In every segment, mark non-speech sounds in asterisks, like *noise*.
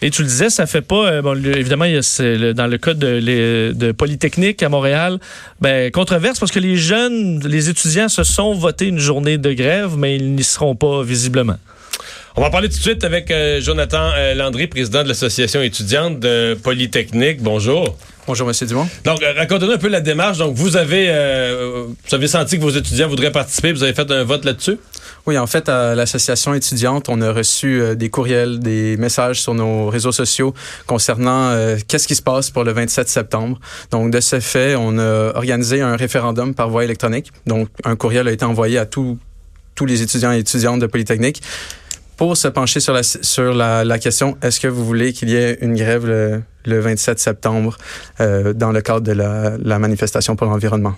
Et tu le disais, ça fait pas. euh, bon, évidemment, il y a- c'est le- dans le cas de, les- de Polytechnique à Montréal, ben, controverse parce que les jeunes, les étudiants se sont votés une journée de grève, mais ils n'y seront pas visiblement. On va en parler tout de suite avec euh, Jonathan euh, Landry, président de l'Association étudiante de Polytechnique. Bonjour. Bonjour, Monsieur Dumont. Donc, euh, racontez-nous un peu la démarche. Donc, vous avez, euh, vous avez senti que vos étudiants voudraient participer. Vous avez fait un vote là-dessus? Oui, en fait, à l'association étudiante, on a reçu euh, des courriels, des messages sur nos réseaux sociaux concernant euh, qu'est-ce qui se passe pour le 27 septembre. Donc, de ce fait, on a organisé un référendum par voie électronique. Donc, un courriel a été envoyé à tous les étudiants et étudiantes de Polytechnique pour se pencher sur la, sur la, question est-ce que vous voulez qu'il y ait une grève le, le 27 septembre euh, dans le cadre de la, la manifestation pour l'environnement?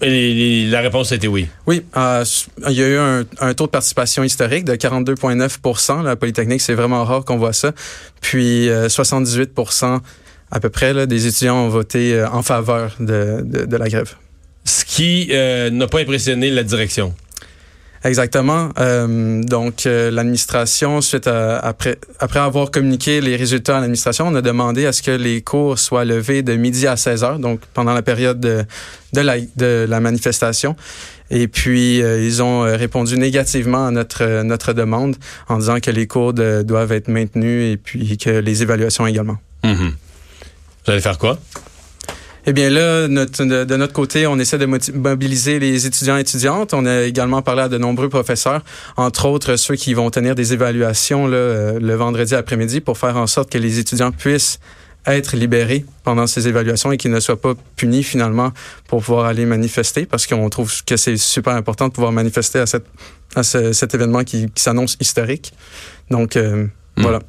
Et la réponse a été oui. Oui, euh, il y a eu un, un taux de participation historique de 42,9% La Polytechnique, c'est vraiment rare qu'on voit ça. Puis euh, 78 à peu près là, des étudiants ont voté euh, en faveur de, de, de la grève. Ce qui euh, n'a pas impressionné la direction. Exactement. Euh, donc, euh, l'administration, suite à, après, après avoir communiqué les résultats à l'administration, on a demandé à ce que les cours soient levés de midi à 16 heures, donc pendant la période de, la, de la manifestation. Et puis, euh, ils ont répondu négativement à notre, demande en disant que les cours de- doivent être maintenus et puis que les évaluations également. Mhm. Vous allez faire quoi? Eh bien là, notre, de, de notre côté, on essaie de mobiliser les étudiants et étudiantes. On a également parlé à de nombreux professeurs, entre autres ceux qui vont tenir des évaluations là, euh, le vendredi après-midi pour faire en sorte que les étudiants puissent être libérés pendant ces évaluations et qu'ils ne soient pas punis finalement pour pouvoir aller manifester parce qu'on trouve que c'est super important de pouvoir manifester à, cette, à ce- cet événement qui, qui s'annonce historique. Donc, euh, voilà.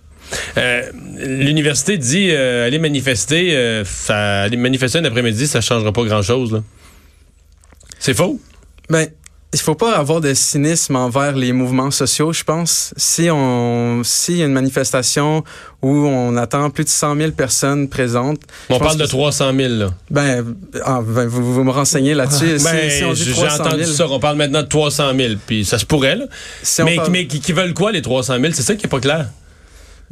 Euh, L'université dit euh, aller manifester, euh, ça, aller manifester un après-midi, ça changera pas grand-chose. C'est faux? Ben, il faut pas avoir de cynisme envers les mouvements sociaux, je pense. Si on, s'il y a une manifestation où on attend plus de 100 000 personnes présentes, On parle de que- 300 000. Là. ben, ah, ben, vous, vous me renseignez là-dessus. Ben, si, j'ai 300 000, entendu ça. On parle maintenant de 300 000. Puis ça se pourrait, là. si on mais, parle- mais qui, qui veulent quoi, les 300 000? C'est ça qui est pas clair.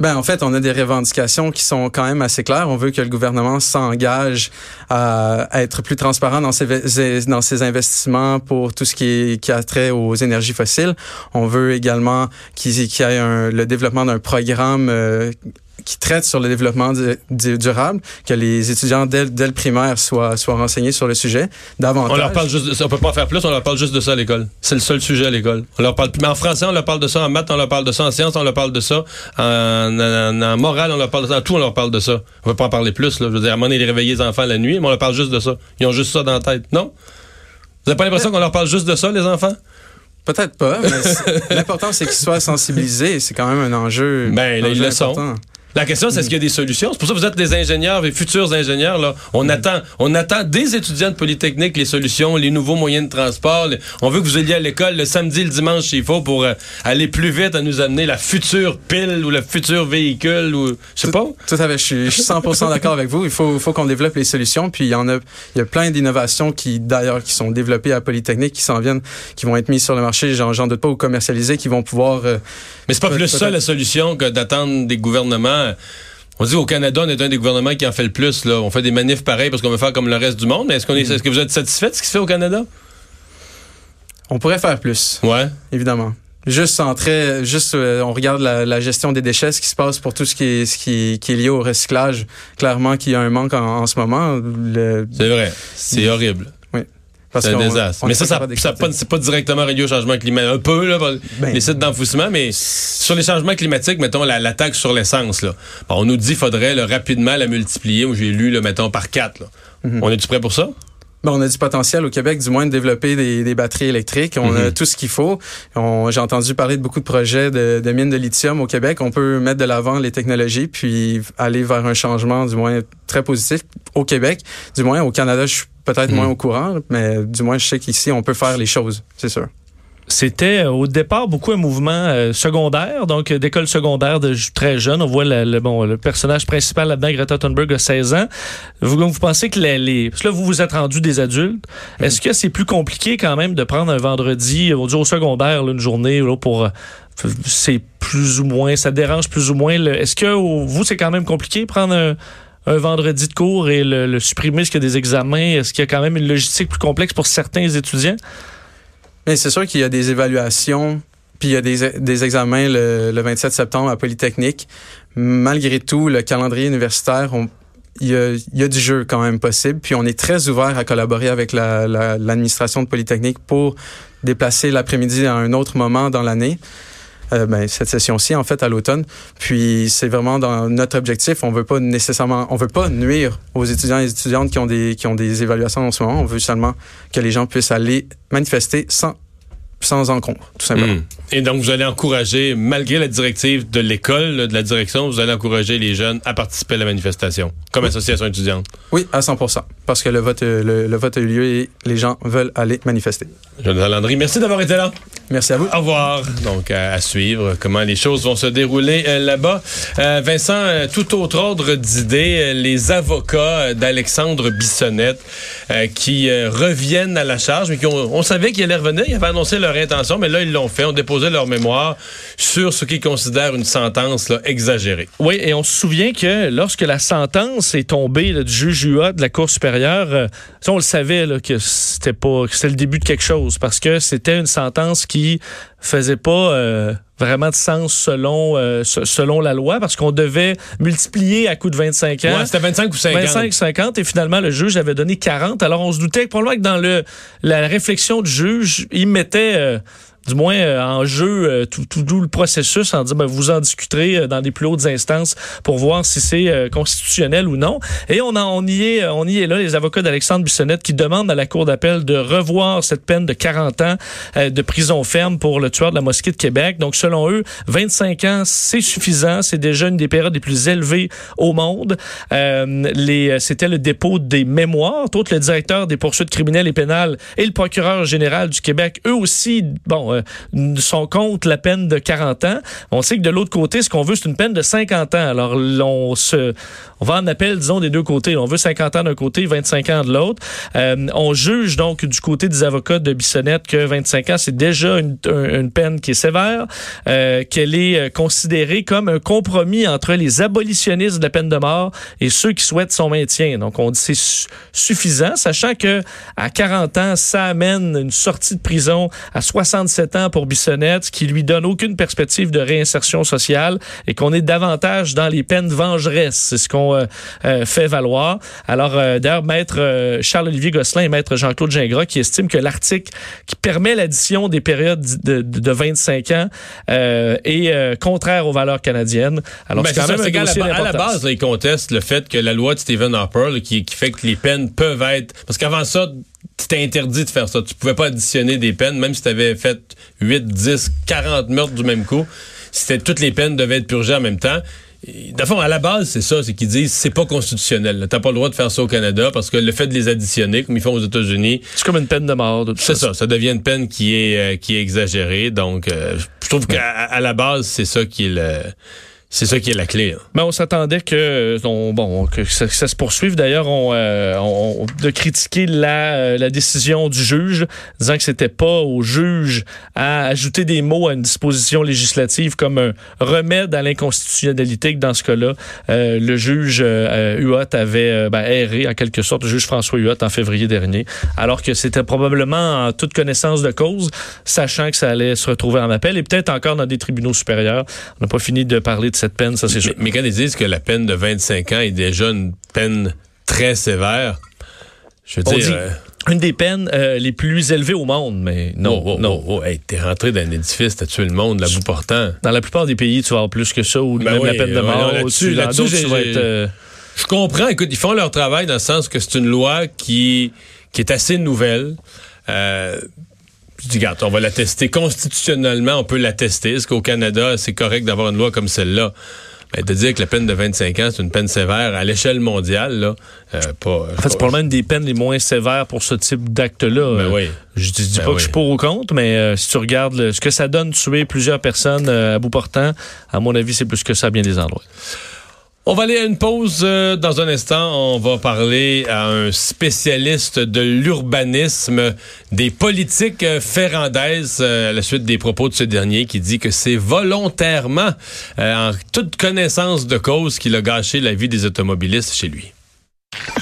Ben, en fait, on a des revendications qui sont quand même assez claires. On veut que le gouvernement s'engage à, être plus transparent dans ses, dans ses investissements pour tout ce qui, qui a trait aux énergies fossiles. On veut également qu'il qu'il y ait un- le développement d'un programme euh, qui traite sur le développement du- du- durable, que les étudiants dès, dès le primaire soient, soient renseignés sur le sujet davantage. On leur parle juste de ça. On peut pas en faire plus, on leur parle juste de ça à l'école. C'est le seul sujet à l'école. On leur parle plus. Mais en français, on leur parle de ça. En maths, on leur parle de ça. En sciences, on leur parle de ça. En, en, en morale, on leur parle de ça. En tout, on leur parle de ça. On peut pas en parler plus. Là. Je veux dire, à un moment donné, les réveiller les enfants la nuit, mais on leur parle juste de ça. Ils ont juste ça dans la tête. Non? Vous avez pas l'impression qu'on leur parle juste de ça, les enfants? Peut-être pas, mais l'important c'est qu'ils soient sensibilisés. C'est quand même un enjeu. Ben, là, un ils enjeu le sont. La question, c'est est-ce qu'il y a des solutions? C'est pour ça que vous êtes des ingénieurs, des futurs ingénieurs. Là. On, attend, on attend des étudiants de Polytechnique les solutions, les nouveaux moyens de transport. Les- On veut que vous alliez à l'école le samedi, le dimanche s'il faut pour euh, aller plus vite à nous amener la future pile ou le futur véhicule ou je sais pas. Tout à fait, je suis, je suis 100% *laughs* d'accord avec vous. Il faut, faut qu'on développe les solutions. Puis il y en a, il y a plein d'innovations qui, d'ailleurs, qui sont développées à Polytechnique, qui s'en viennent, qui vont être mises sur le marché. J'en, doute pas ou commercialisées, qui vont pouvoir. euh, Mais c'est pas plus ça la solution que d'attendre des gouvernements. On dit au Canada, on est un des gouvernements qui en fait le plus. Là. On fait des manifs pareils parce qu'on veut faire comme le reste du monde. Mais est-ce qu'on est, est-ce que vous êtes satisfait de ce qui se fait au Canada? on pourrait faire plus, Ouais. évidemment. Juste en très, juste, euh, on regarde la, la gestion des déchets, ce qui se passe pour tout ce qui est, ce qui, qui est lié au recyclage. Clairement, qu'il y a un manque en, en ce moment. Le, C'est vrai. C'est horrible. C'est un désastre. mais ça, ça, ça c'est pas directement relié au changement climatique. Un peu, là, Ben, les sites d'enfouissement, mais sur les changements climatiques, mettons, la, la taxe sur l'essence, là. Bon, on nous dit qu'il faudrait là, rapidement la multiplier. J'ai lu, là, mettons, par quatre. là. Mhm. On est-tu prêt pour ça? Ben, on a du potentiel au Québec, du moins de développer des, des batteries électriques. On a Mhm. tout ce qu'il faut. J'ai entendu parler de beaucoup de projets de, de mines de lithium au Québec. On peut mettre de l'avant les technologies puis aller vers un changement, du moins très positif au Québec. Du moins au Canada, je suis peut-être moins au courant, mais du moins je sais qu'ici on peut faire les choses, c'est sûr. C'était euh, au départ beaucoup un mouvement euh, secondaire, donc euh, d'école secondaire de très jeune. On voit le, le- bon, le personnage principal là-dedans, Greta Thunberg, a 16 ans. Vous, vous pensez que les, les- Parce que là, vous vous êtes rendu des adultes. Est-ce que c'est plus compliqué quand même de prendre un vendredi, on dit au secondaire, là, une journée là, pour... c'est plus ou moins... Ça dérange plus ou moins. Est-ce que vous, c'est quand même compliqué de prendre un, un vendredi de cours et le, supprimer? Est-ce qu'il y a des examens? Est-ce qu'il y a quand même une logistique plus complexe pour certains étudiants? Mais c'est sûr qu'il y a des évaluations, puis il y a des, examens le, le 27 septembre à Polytechnique. Malgré tout, le calendrier universitaire, il y, a, du jeu quand même possible. Puis on est très ouvert à collaborer avec la- la- l'administration de Polytechnique pour déplacer l'après-midi à un autre moment dans l'année. Euh, ben, cette session-ci, en fait, à l'automne. Puis c'est vraiment dans notre objectif. On veut pas nécessairement, on veut pas nuire aux étudiants et étudiantes qui ont des, qui ont des évaluations en ce moment. On veut seulement que les gens puissent aller manifester sans, sans encombre, tout simplement. Hmm. Et donc, vous allez encourager, malgré la directive de l'école, de la direction, vous allez encourager les jeunes à participer à la manifestation, comme association étudiante? Oui, à 100 parce que le vote, euh, le, le vote a eu lieu et les gens veulent aller manifester. Jonathan Landry, merci d'avoir été là. Merci à vous. Au revoir. Donc, à, à suivre comment les choses vont se dérouler euh, là-bas. Euh, Vincent, euh, tout autre ordre d'idée, les avocats d'Alexandre Bissonnette euh, qui euh, reviennent à la charge, mais qui ont- on savait qu'ils allaient revenir, ils avaient annoncé leur intention, mais là, ils l'ont fait, ont déposé leur mémoire sur ce qu'ils considèrent une sentence là, exagérée. Oui, et on se souvient que lorsque la sentence est tombée là, du juge UA de la Cour supérieure, euh, ça, on le savait là, que c'était pas que c'était le début de quelque chose parce que c'était une sentence qui faisait pas euh, vraiment de sens selon euh, se- selon la loi parce qu'on devait multiplier à coup de 25 ans. Ouais, c'était 25 ou 50. 25, 50 et finalement le juge avait donné 40. Alors on se doutait que probablement que dans le la réflexion du juge, il mettait du moins euh, en jeu euh, tout, tout, tout le processus en disant ben, vous en discuterez euh, dans des plus hautes instances pour voir si c'est constitutionnel ou non. Et on, en, on, y est, on y est là, les avocats d'Alexandre Bissonnette qui demandent à la Cour d'appel de revoir cette peine de 40 ans de prison ferme pour le tueur de la mosquée de Québec. Donc selon eux, 25 ans, c'est suffisant. C'est déjà une des périodes les plus élevées au monde. Euh, les, c'était le dépôt des mémoires. Autres, le directeur des poursuites criminelles et pénales et le procureur général du Québec, eux aussi, bon, euh, sont contre la peine de 40 ans. On sait que de l'autre côté, ce qu'on veut, c'est une peine de 50 ans. Alors, on se, on va en appel, disons, des deux côtés. On veut 50 ans d'un côté, 25 ans de l'autre. Euh, on juge donc du côté des avocats de Bissonnette que 25 ans, c'est déjà une, un- une peine qui est sévère, euh, qu'elle est considérée comme un compromis entre les abolitionnistes de la peine de mort et ceux qui souhaitent son maintien. Donc, on dit c'est su- suffisant, sachant que à 40 ans, ça amène une sortie de prison à 67 ans pour Bissonnette, ce qui lui donne aucune perspective de réinsertion sociale et qu'on est davantage dans les peines vengeresses. C'est ce qu'on euh, euh, fait valoir. Alors, euh, d'ailleurs, maître Charles-Olivier Gosselin et maître Jean-Claude Gingras qui estiment que l'article qui permet l'addition des périodes de, de, de 25 ans est contraire aux valeurs canadiennes. Alors, Ben, c'est quand même un c'est qu'à la, à la base, là, ils contestent le fait que la loi de Stephen Harper, là, qui, qui fait que les peines peuvent être... Parce qu'avant ça, c'était interdit de faire ça. Tu pouvais pas additionner des peines, même si tu avais fait 8, 10, 40 meurtres du même coup. C'était toutes les peines devaient être purgées en même temps. Fond, à la base, c'est ça, c'est qu'ils disent c'est pas constitutionnel. T'as pas le droit de faire ça au Canada parce que le fait de les additionner, comme ils font aux États-Unis, C'est comme une peine de mort. c'est ça, ça devient une peine qui est euh, qui est exagérée. Donc, euh, je trouve qu'à à la base, c'est ça qui est le c'est ça qui est la clé. hein. Mais on s'attendait que, euh, on- bon, que ça, ça se poursuive. D'ailleurs, on, euh, on- de critiquer la, euh, la décision du juge, disant que c'était pas au juge à ajouter des mots à une disposition législative comme un remède à l'inconstitutionnalité. Que dans ce cas-là, euh, le juge euh, Huot avait ben, erré en quelque sorte, le juge François Huot en février dernier, alors que c'était probablement en toute connaissance de cause, sachant que ça allait se retrouver en appel et peut-être encore dans des tribunaux supérieurs. On n'a pas fini de parler de cette peine, ça c'est sûr. Mais, mais quand ils disent que la peine de 25 ans est déjà une peine très sévère, je veux On dire. dit- euh, Une des peines euh, les plus élevées au monde, mais non, oh, oh, non. oh, hey, t'es rentré dans un édifice, t'as tué le monde, la bout portant. Dans la plupart des pays, tu vas avoir plus que ça, ou Ben même oui, la peine de mort. là-dessus- tu vas j'ai- être, euh, Je comprends, écoute, ils font leur travail dans le sens que c'est une loi qui qui est assez nouvelle. Euh, je dis, regarde, on va la tester constitutionnellement, on peut la tester. Est-ce qu'au Canada, c'est correct d'avoir une loi comme celle-là? Ben, de dire que la peine de 25 ans, c'est une peine sévère à l'échelle mondiale, là, euh, pas... En fait, c'est probablement une des peines les moins sévères pour ce type d'acte-là. Ben oui. Je dis, dis Ben pas que je suis pour ou contre, mais euh, si tu regardes le- ce que ça donne de tuer plusieurs personnes euh, à bout portant, à mon avis, c'est plus que ça à bien des endroits. On va aller à une pause euh, dans un instant. On va parler à un spécialiste de l'urbanisme, des politiques euh, ferrandaises, euh, à la suite des propos de ce dernier qui dit que c'est volontairement, euh, en toute connaissance de cause, qu'il a gâché la vie des automobilistes chez lui.